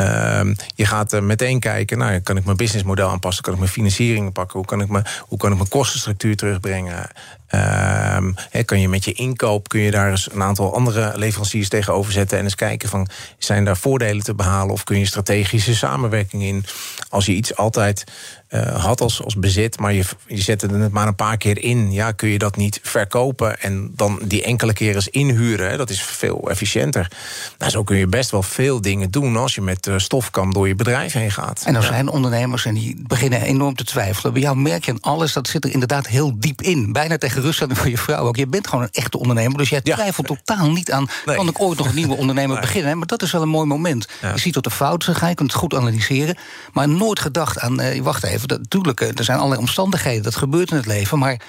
Uh, je gaat meteen kijken, nou, kan ik mijn businessmodel aanpassen? Kan ik mijn financiering pakken? Hoe kan ik, me, hoe kan ik mijn kostenstructuur terugbrengen? Um, he, kan je met je inkoop kun je daar eens een aantal andere leveranciers tegenover zetten en eens kijken van zijn daar voordelen te behalen of kun je strategische samenwerking in als je iets altijd uh, had als, als bezit, maar je, je zette het maar een paar keer in, ja, kun je dat niet verkopen en dan die enkele keer eens inhuren. Hè, dat is veel efficiënter. Nou, zo kun je best wel veel dingen doen als je met uh, stofkam door je bedrijf heen gaat. En er zijn ondernemers en die beginnen enorm te twijfelen. Bij jou merk je aan alles, dat zit er inderdaad heel diep in. Bijna tegen geruststelling voor je vrouw ook. Je bent gewoon een echte ondernemer, dus jij twijfelt totaal niet aan... Nee. kan ik ooit nog een nieuwe ondernemer beginnen? Maar dat is wel een mooi moment. Ja. Je ziet wat de fouten zijn, je kunt het goed analyseren... maar nooit gedacht aan, uh, wacht even, dat, natuurlijk, er zijn allerlei omstandigheden, dat gebeurt in het leven... maar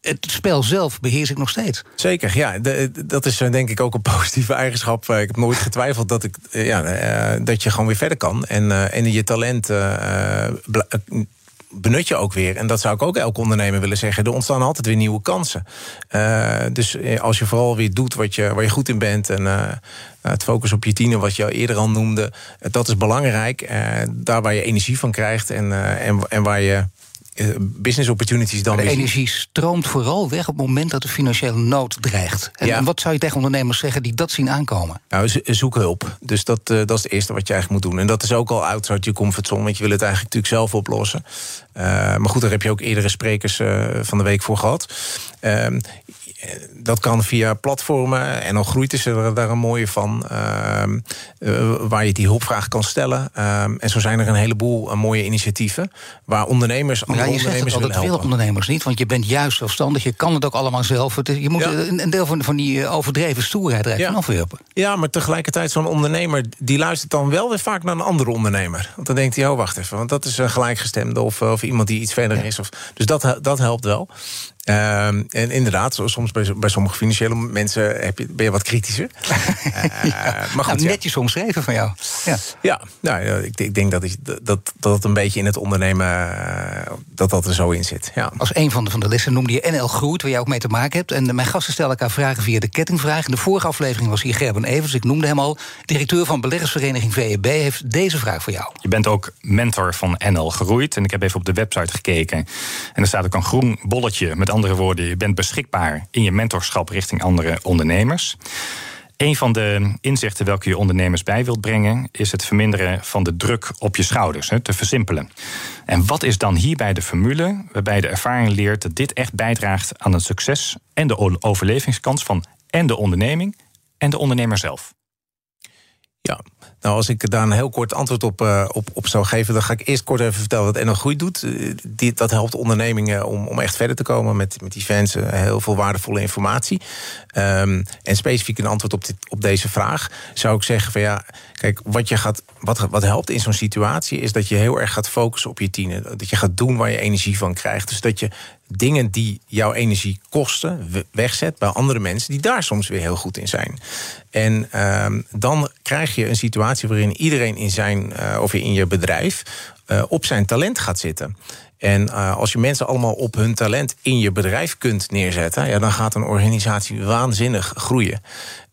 het spel zelf beheers ik nog steeds. Zeker, ja. De, dat is eh, denk ik ook een positieve eigenschap. Eh, ik heb nooit getwijfeld dat, ik, ja, dat je gewoon weer verder kan. En, en je talent benut je ook weer. En dat zou ik ook elke ondernemer willen zeggen. Er ontstaan altijd weer nieuwe kansen. Uh, dus eh, als je vooral weer doet wat je, waar je goed in bent... en uh, het focus op je tienen, wat je eerder al noemde... dat is belangrijk. daar waar je energie van krijgt en, en, en waar je eh, business opportunities dan. de energie stroomt vooral weg op het moment dat de financiële nood dreigt. En, ja. en, wat zou je tegen ondernemers zeggen die dat zien aankomen? Nou, zoek hulp. Dus dat, uh, dat is het eerste wat je eigenlijk moet doen. En dat is ook al outside je comfortzone, want je wil het eigenlijk natuurlijk zelf oplossen. Uh, maar goed, daar heb je ook eerdere sprekers uh, van de week voor gehad. Uh, dat kan via platformen. En al groeit is er daar een mooie van. Ehm, eh, waar je die hulpvraag kan stellen. Ehm, en zo zijn er een heleboel uh, mooie initiatieven. Waar ondernemers. Ja, je ondernemers zegt dat veel ondernemers niet. Want je bent juist zelfstandig. Je kan het ook allemaal zelf. Je moet een, deel van, van die overdreven stoerheid er ja. afwerpen. Ja, maar tegelijkertijd zo'n ondernemer. die luistert dan wel weer vaak naar een andere ondernemer. Want dan denkt hij, oh wacht even. Want dat is een gelijkgestemde. Of, of iemand die iets verder is. Of, dus dat, dat helpt wel. Ehm, en inderdaad, soms bij, bij sommige financiële mensen heb je, ben je wat kritischer. uh, maar goed, nou, netjes omschreven van jou. Ja, ja nou, ik, ik, denk dat, ik, dat, dat het een beetje in het ondernemen uh, dat dat er zo in zit. Ja. Als een van de, van de lessen noemde je NL Groeit, waar jij ook mee te maken hebt. En mijn gasten stellen elkaar vragen via de kettingvraag. In de vorige aflevering was hier Gerben Evers, ik noemde hem al. Directeur van beleggersvereniging VEB heeft deze vraag voor jou. Je bent ook mentor van NL Groeit. En ik heb even op de website gekeken. En er staat ook een groen bolletje met andere woorden, je bent beschikbaar in je mentorschap richting andere ondernemers. Een van de inzichten welke je ondernemers bij wilt brengen, is het verminderen van de druk op je schouders, te versimpelen. En wat is dan hierbij de formule waarbij de ervaring leert dat dit echt bijdraagt aan het succes en de overlevingskans van en de onderneming en de ondernemer zelf? Ja, nou, als ik daar een heel kort antwoord op, uh, op, op zou geven, dan ga ik eerst kort even vertellen wat NL Groei doet. Uh, dat helpt ondernemingen om, om echt verder te komen met, met events, uh, heel veel waardevolle informatie. Um, en specifiek een antwoord op, dit, op deze vraag zou ik zeggen van ja, kijk, wat, je gaat, wat, wat helpt in zo'n situatie is dat je heel erg gaat focussen op je tienen. Dat je gaat doen waar je energie van krijgt. Dus dat je dingen die jouw energie kosten wegzet bij andere mensen die daar soms weer heel goed in zijn. En uh, dan krijg je een situatie waarin iedereen in zijn uh, of in je bedrijf uh, op zijn talent gaat zitten. En uh, als je mensen allemaal op hun talent in je bedrijf kunt neerzetten, ja, dan gaat een organisatie waanzinnig groeien.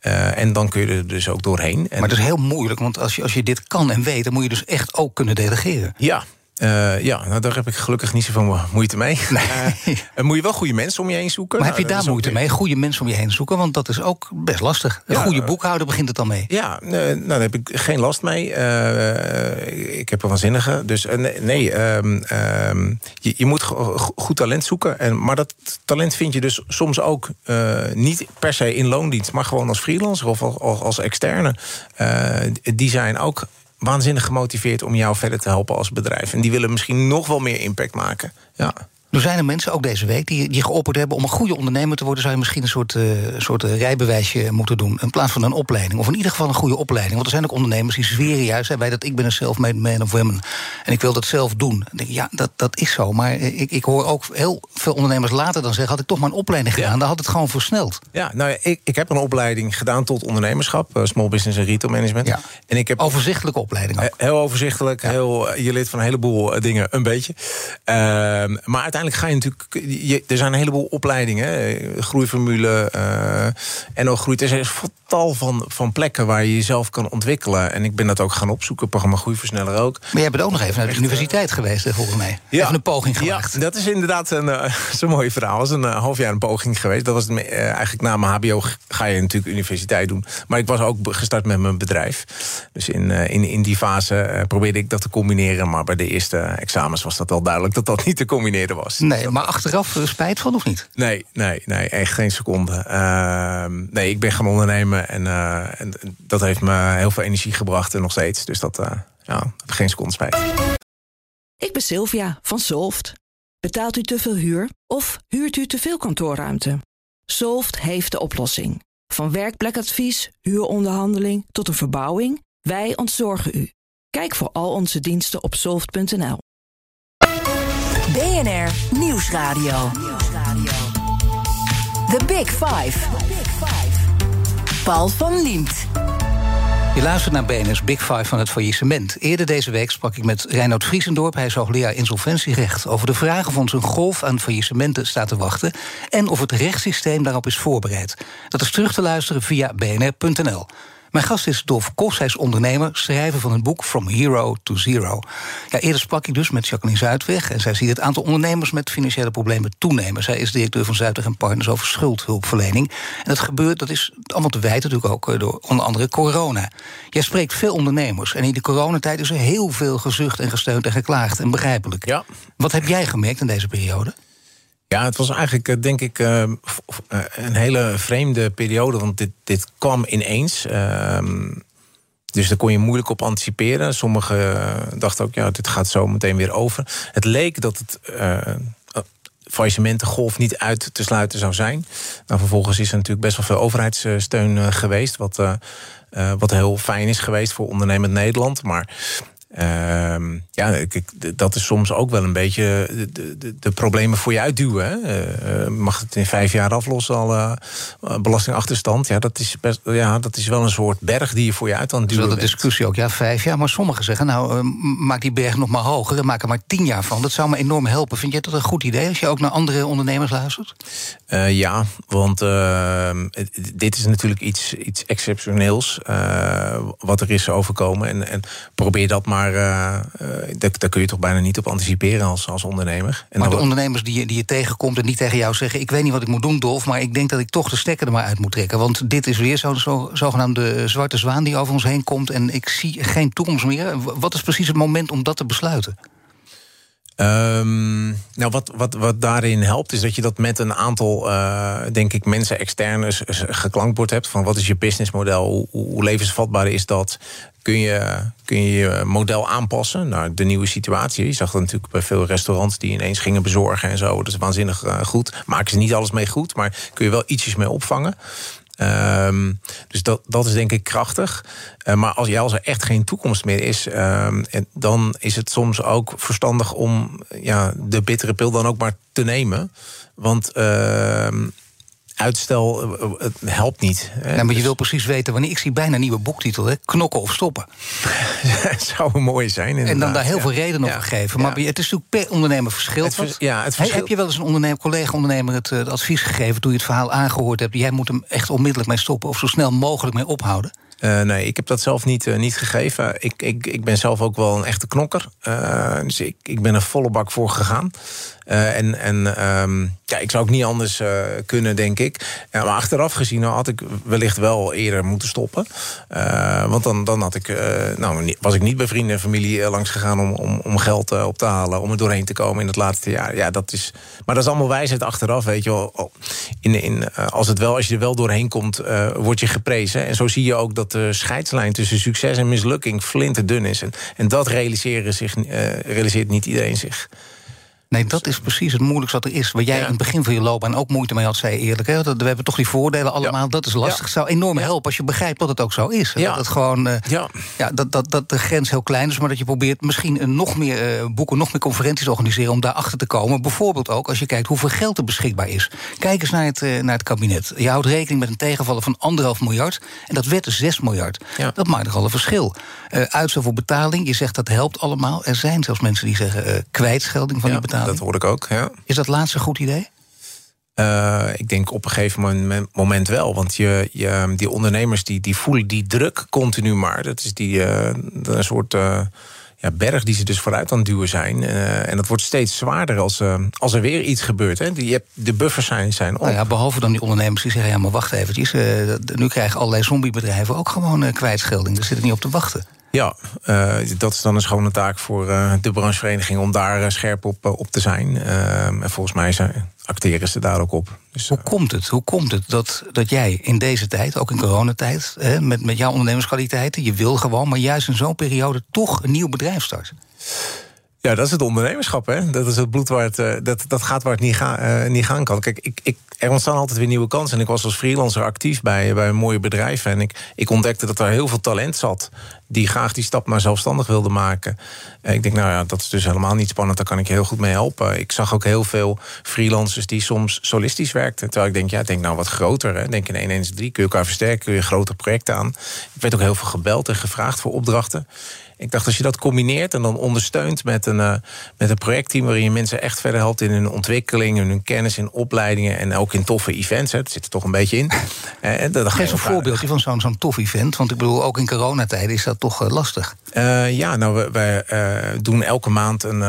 Uh, en dan kun je er dus ook doorheen. Maar het is heel moeilijk, want als je, als je dit kan en weet, dan moet je dus echt ook kunnen delegeren. Ja, uh, ja, nou, daar heb ik gelukkig niet zoveel moeite mee. Nee. Uh, moet je wel goede mensen om je heen zoeken. Maar heb je nou, daar moeite mee? Goede mensen om je heen zoeken? Want dat is ook best lastig. Een goede boekhouder begint het dan mee. Ja, nou, daar heb ik geen last mee. Ik heb er waanzinnige. Dus nee, um, um, je, je, moet goed talent zoeken. En, maar dat talent vind je dus soms ook niet per se in loondienst... maar gewoon als freelancer of als, als externe. die zijn ook waanzinnig gemotiveerd om jou verder te helpen als bedrijf. En die willen misschien nog wel meer impact maken. Ja. Er zijn er mensen, ook deze week, die, die geopperd hebben... om een goede ondernemer te worden... zou je misschien een soort, uh, soort rijbewijsje moeten doen... in plaats van een opleiding. Of in ieder geval een goede opleiding. Want er zijn ook ondernemers die zweren juist... Hè, bij dat ik ben een self-made man of woman... en ik wil dat zelf doen. denk ja, dat, dat is zo. Maar ik, ik hoor ook heel veel ondernemers later dan zeggen... had ik toch maar een opleiding gedaan, dan had het gewoon versneld. Ja, nou, ik, ik heb een opleiding gedaan tot ondernemerschap... Uh, small business en retail management. Ja. En ik heb overzichtelijke opleiding ook. Heel overzichtelijk, heel, je lid van een heleboel dingen, een beetje. Uh, maar uiteindelijk uiteindelijk ga je natuurlijk. Je, er zijn een heleboel opleidingen, groeiformule. Uh, en ook groeit. Er is een tal van, van plekken waar je jezelf kan ontwikkelen. En ik ben dat ook gaan opzoeken, programma Groeiversneller ook. Maar jij bent ook nog even naar de universiteit geweest, volgens mij. Ja, even een poging gemaakt. Ja, dat is inderdaad een uh, zo'n mooi verhaal. Dat is een uh, half jaar een poging geweest. Dat was eigenlijk na mijn HBO ga je natuurlijk universiteit doen. Maar ik was ook gestart met mijn bedrijf. Dus in, in, in die fase probeerde ik dat te combineren. Maar bij de eerste examens was dat al duidelijk dat dat niet te combineren was. Nee, maar achteraf eh, spijt van of niet? Nee, nee, nee, echt geen seconde. Uh, nee, ik ben gaan ondernemen en, uh, en, dat heeft me heel veel energie gebracht en nog steeds. Dus dat, uh, ja, heb geen seconde spijt. Ik ben Sylvia van Solft. Betaalt u te veel huur of huurt u te veel kantoorruimte? Solft heeft de oplossing. Van werkplekadvies, huuronderhandeling tot een verbouwing, wij ontzorgen u. Kijk voor al onze diensten op soft.nl. BNR Nieuwsradio. The Big Five. Paul van Liemt. Je luistert naar BNR's Big Five van het faillissement. Eerder deze week sprak ik met Reinoud Vriesendorp, hij is hoogleraar insolventierecht, over de vraag of ons een golf aan faillissementen staat te wachten en of het rechtssysteem daarop is voorbereid. Dat is terug te luisteren via bnr.nl. Mijn gast is Dolf Kos, hij is ondernemer, schrijver van het boek From Hero to Zero. Ja, eerder sprak ik dus met Jacqueline Zuidweg en zij ziet het aantal ondernemers met financiële problemen toenemen. Zij is directeur van Zuidweg en Partners over schuldhulpverlening. En dat gebeurt, dat is allemaal te wijten natuurlijk ook eh, door onder andere corona. Jij spreekt veel ondernemers en in de coronatijd is er heel veel gezucht en gesteund en geklaagd en begrijpelijk. Ja. Wat heb jij gemerkt in deze periode? Ja, het was eigenlijk, denk ik, een hele vreemde periode. Want dit, dit kwam ineens. Ehm, dus daar kon je moeilijk op anticiperen. Sommigen dachten ook, ja, dit gaat zo meteen weer over. Het leek dat het faillissementengolf niet uit te sluiten zou zijn. Nou, vervolgens is er natuurlijk best wel veel overheidssteun eh, geweest. Wat, uh, wat heel fijn is geweest voor ondernemend Nederland. Maar Ehm, ja, dat is soms ook wel een beetje de, de, de problemen voor je uitduwen. Hè? Uh, mag het in vijf jaar aflossen, al uh, belastingachterstand? Ja dat, is best, ja, dat is wel een soort berg die je voor je uit aan het duwen Dat is de discussie ook, ja, vijf jaar. Maar sommigen zeggen, nou, maak die berg nog maar hoger... en maak er maar tien jaar van. Dat zou me enorm helpen. Vind jij dat een goed idee als je ook naar andere ondernemers luistert? ja, want ehm, dit is natuurlijk iets, iets exceptioneels... wat er is overkomen. En, en probeer dat maar maar uh, daar, daar, kun je toch bijna niet op anticiperen als, als ondernemer. En maar de ondernemers die je, die je tegenkomt en die tegen jou zeggen... ik weet niet wat ik moet doen, Dolf, maar ik denk dat ik toch de stekker er maar uit moet trekken. Want dit is weer zo'n zo, zogenaamde zwarte zwaan die over ons heen komt... en ik zie geen toekomst meer. Wat is precies het moment om dat te besluiten? Um, nou, wat, wat, wat daarin helpt, is dat je dat met een aantal, uh, denk ik, mensen externes geklankbord hebt. Van wat is je businessmodel? Hoe, hoe levensvatbaar is dat? Kun je, kun je je model aanpassen naar de nieuwe situatie? Je zag dat natuurlijk bij veel restaurants die ineens gingen bezorgen en zo. Dat is waanzinnig uh, goed. Maken ze niet alles mee goed, maar kun je wel ietsjes mee opvangen. Um, dus dat, dat is denk ik krachtig. Uh, maar als, ja, als er echt geen toekomst meer is, um, dan is het soms ook verstandig om ja, de bittere pil dan ook maar te nemen. Want uh, uitstel eh, eh, het helpt niet. Nou, maar je dus- wil precies weten wanneer. Ik zie bijna een nieuwe boektitel: hè? Knokken of stoppen. het zou mooi zijn. Inderdaad. En dan daar heel veel redenen ja. over geven. Maar het is natuurlijk per ondernemer verschil. ja, het Heb je wel eens een ondernemer, collega-ondernemer het, het advies gegeven toen je het verhaal aangehoord hebt? Jij moet hem echt onmiddellijk mee stoppen of zo snel mogelijk mee ophouden? Uh, nee, ik heb dat zelf niet, uh, niet gegeven. Ik, ik, ik ben zelf ook wel een echte knokker. Uh, dus ik, ik ben er volle bak voor gegaan. En en um, ja, ik zou ook niet anders kunnen, denk ik. Maar achteraf gezien had ik wellicht wel eerder moeten stoppen. want dan, dan had ik, nou, was ik niet bij vrienden en familie langs gegaan... om, om, om geld op te halen, om er doorheen te komen in het laatste jaar. Ja, dat is, maar dat is allemaal wijsheid achteraf, weet je wel. In, in, als, het wel, als je er wel doorheen komt, word je geprezen. En zo zie je ook dat de scheidslijn tussen succes en mislukking flinterdun is. En, en dat realiseren zich, realiseert niet iedereen zich. Nee, dat is precies het moeilijkste wat er is. Waar jij in het begin van je loopbaan ook moeite mee had, zei je eerlijk. Hè? We hebben toch die voordelen allemaal. Dat is lastig. Het zou enorm helpen als je begrijpt dat het ook zo is. Dat het gewoon uh, ja. Ja, dat, dat, dat de grens heel klein is, maar dat je probeert misschien een nog meer uh, boeken, nog meer conferenties te organiseren om daarachter te komen. Bijvoorbeeld ook als je kijkt hoeveel geld er beschikbaar is. Kijk eens naar het, uh, naar het kabinet. Je houdt rekening met een tegenvallen van anderhalf miljard. En dat werd dus 6 miljard. Dat maakt nogal een verschil. uitstel voor betaling, je zegt dat helpt allemaal. Er zijn zelfs mensen die zeggen kwijtschelding van die betaling. Dat hoor ik ook, ja. Is dat laatste een goed idee? Uh, ik denk op een gegeven moment, moment wel. Want je, je, die ondernemers die, die voelen die druk continu maar. Dat is die, uh, een soort uh, ja, berg die ze dus vooruit aan het duwen zijn. en dat wordt steeds zwaarder als, als er weer iets gebeurt. Hè. Die, de buffers zijn, zijn op. Nou ja, behalve dan die ondernemers die zeggen... ja, maar wacht eventjes, nu krijgen allerlei zombiebedrijven... ook gewoon kwijtschelding. Daar zitten niet op te wachten. Ja, uh, dat is dan een schone taak voor uh, de branchevereniging om daar uh, scherp op, op te zijn. en volgens mij zijn, acteren ze daar ook op. Dus, Hoe komt het? Hoe komt het dat, dat jij in deze tijd, ook in coronatijd, met, met jouw ondernemerskwaliteiten, je wil gewoon, maar juist in zo'n periode toch een nieuw bedrijf start? Ja, dat is het ondernemerschap. Hè? Dat is het bloed waar het, dat, dat gaat waar het niet, ga, niet gaan kan. Kijk, ik, ik, er ontstaan altijd weer nieuwe kansen. En ik was als freelancer actief bij, bij een mooie bedrijf. En ik, ik ontdekte dat er heel veel talent zat die graag die stap naar zelfstandig wilde maken. En ik denk, nou ja, dat is dus helemaal niet spannend. Daar kan ik je heel goed mee helpen. Ik zag ook heel veel freelancers die soms solistisch werkten. Terwijl ik denk, ja, denk nou wat groter. Hè. Denk in 113 kun je elkaar versterken, kun je grotere projecten aan. Ik werd ook heel veel gebeld en gevraagd voor opdrachten. Ik dacht, als je dat combineert en dan ondersteunt met een, uh, met een projectteam waarin je mensen echt verder helpt in hun ontwikkeling, in hun kennis, in opleidingen en ook in toffe events. Hè, dat zit er toch een beetje in. Uh, dat Geef een voorbeeldje van zo'n zo'n tof event. Want ik bedoel, ook in coronatijden is dat toch uh, lastig. ja, nou, wij doen elke maand een,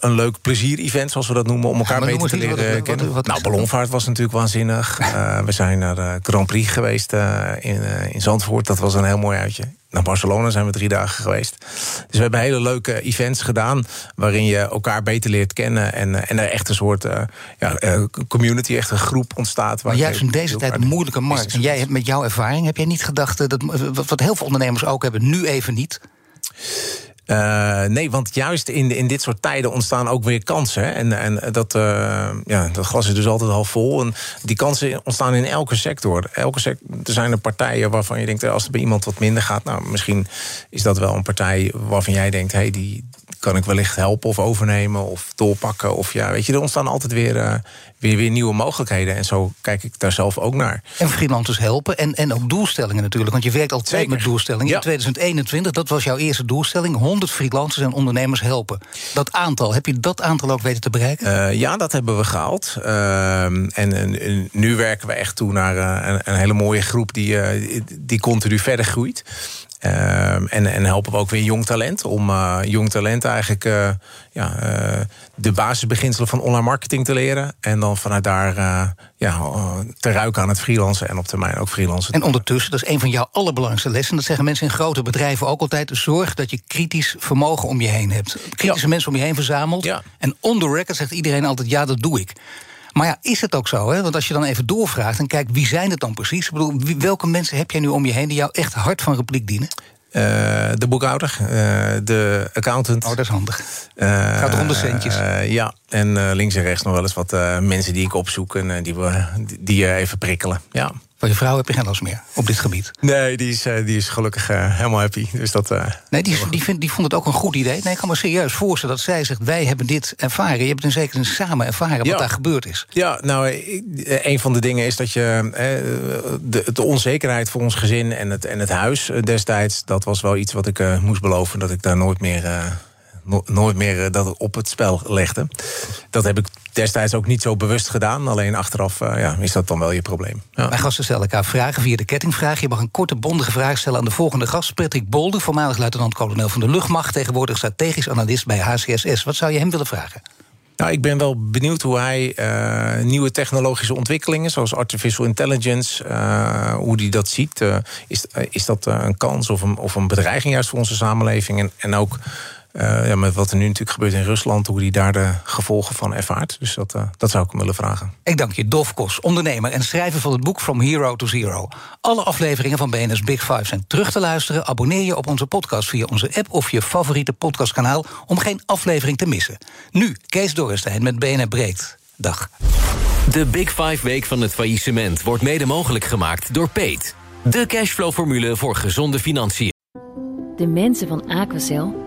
een leuk plezier-event, zoals we dat noemen, om elkaar beter te leren wat, kennen. Wat, nou, ballonvaart was natuurlijk waanzinnig. we zijn naar de Grand Prix geweest in, in Zandvoort. Dat was een heel mooi uitje. Naar Barcelona zijn we drie dagen geweest. Dus we hebben hele leuke events gedaan... waarin je elkaar beter leert kennen... en, en er echt een soort ja, community, echt een groep ontstaat. Waar maar juist in deze tijd een moeilijke markt. En jij hebt met jouw ervaring, heb jij niet gedacht... dat wat heel veel ondernemers ook hebben, nu even niet... Uh, nee, want juist in, in dit soort tijden ontstaan ook weer kansen. En, en dat, uh, ja, dat glas is dus altijd al vol. En die kansen ontstaan in elke sector. Elke er zijn er partijen waarvan je denkt... als er bij iemand wat minder gaat... nou, misschien is dat wel een partij waarvan jij denkt... Hey, die, kan ik wellicht helpen of overnemen of doorpakken. Of ja, weet je, er ontstaan altijd weer, uh, weer, weer nieuwe mogelijkheden. En zo kijk ik daar zelf ook naar. En freelancers helpen en, en ook doelstellingen natuurlijk. Want je werkt altijd met doelstellingen. In 2021, dat was jouw eerste doelstelling. 100 freelancers en ondernemers helpen. Dat aantal, heb je dat aantal ook weten te bereiken? Uh, ja, dat hebben we gehaald. Uh, en, en, nu werken we echt toe naar een, een hele mooie groep die, die continu verder groeit. Ehm, en, en helpen we ook weer jong talent. Om uh, jong talent eigenlijk uh, ja, uh, de basisbeginselen van online marketing te leren. En dan vanuit daar ja, te ruiken aan het freelancen en op termijn ook freelancen. En ondertussen, dat is een van jouw allerbelangrijkste lessen. Dat zeggen mensen in grote bedrijven ook altijd. Zorg dat je kritisch vermogen om je heen hebt. Kritische mensen om je heen verzamelt. Ja. En on the record zegt iedereen altijd: ja, dat doe ik. Maar ja, is het ook zo? Hè? Want als je dan even doorvraagt en kijkt wie zijn het dan precies? Ik bedoel, welke mensen heb jij nu om je heen die jou echt hard van repliek dienen? Uh, de boekhouder, uh, de accountant. Oh, dat is handig. Uh, Gaat om de centjes. ja, en links en rechts nog wel eens wat mensen die ik opzoek en die, we, die even prikkelen. Ja. Je vrouw heb je geen last meer op dit gebied? Nee, die is, die is gelukkig helemaal happy. Dus dat, nee, die, die, vindt, die vond het ook een goed idee. Nee, ik kan me serieus voorstellen dat zij zegt... wij hebben dit ervaren. Je hebt in zekere zin samen ervaren wat daar gebeurd is. Ja, nou, een van de dingen is dat je... de, de onzekerheid voor ons gezin en het, en het huis destijds... dat was wel iets wat ik moest beloven... dat ik daar nooit meer nooit meer dat op het spel legde. Dat heb ik destijds ook niet zo bewust gedaan. Alleen achteraf uh, ja, is dat dan wel je probleem. Ja. Mijn gasten stellen elkaar vragen via de kettingvraag. Je mag een korte, bondige vraag stellen aan de volgende gast. Patrick Bolder, voormalig luitenant-kolonel van de luchtmacht... tegenwoordig strategisch analist bij HCSS. Wat zou je hem willen vragen? Nou, ik ben wel benieuwd hoe hij uh, nieuwe technologische ontwikkelingen... zoals artificial intelligence, uh, hoe hij dat ziet. Uh, is, is dat een kans of een, of een bedreiging juist voor onze samenleving? En, en ook uh, ja, met wat er nu natuurlijk gebeurt in Rusland, hoe die daar de gevolgen van ervaart. Dus dat, uh, dat zou ik hem willen vragen. Ik dank je, Dolf Kos, ondernemer en schrijver van het boek From Hero to Zero. Alle afleveringen van BNS Big Five zijn terug te luisteren. Abonneer je op onze podcast via onze app of je favoriete podcastkanaal om geen aflevering te missen. Nu Kees Dorrestein met BNR Breed. Dag. De Big Five week van het faillissement wordt mede mogelijk gemaakt door Peet. De cashflow-formule voor gezonde financiën. De mensen van Aquacel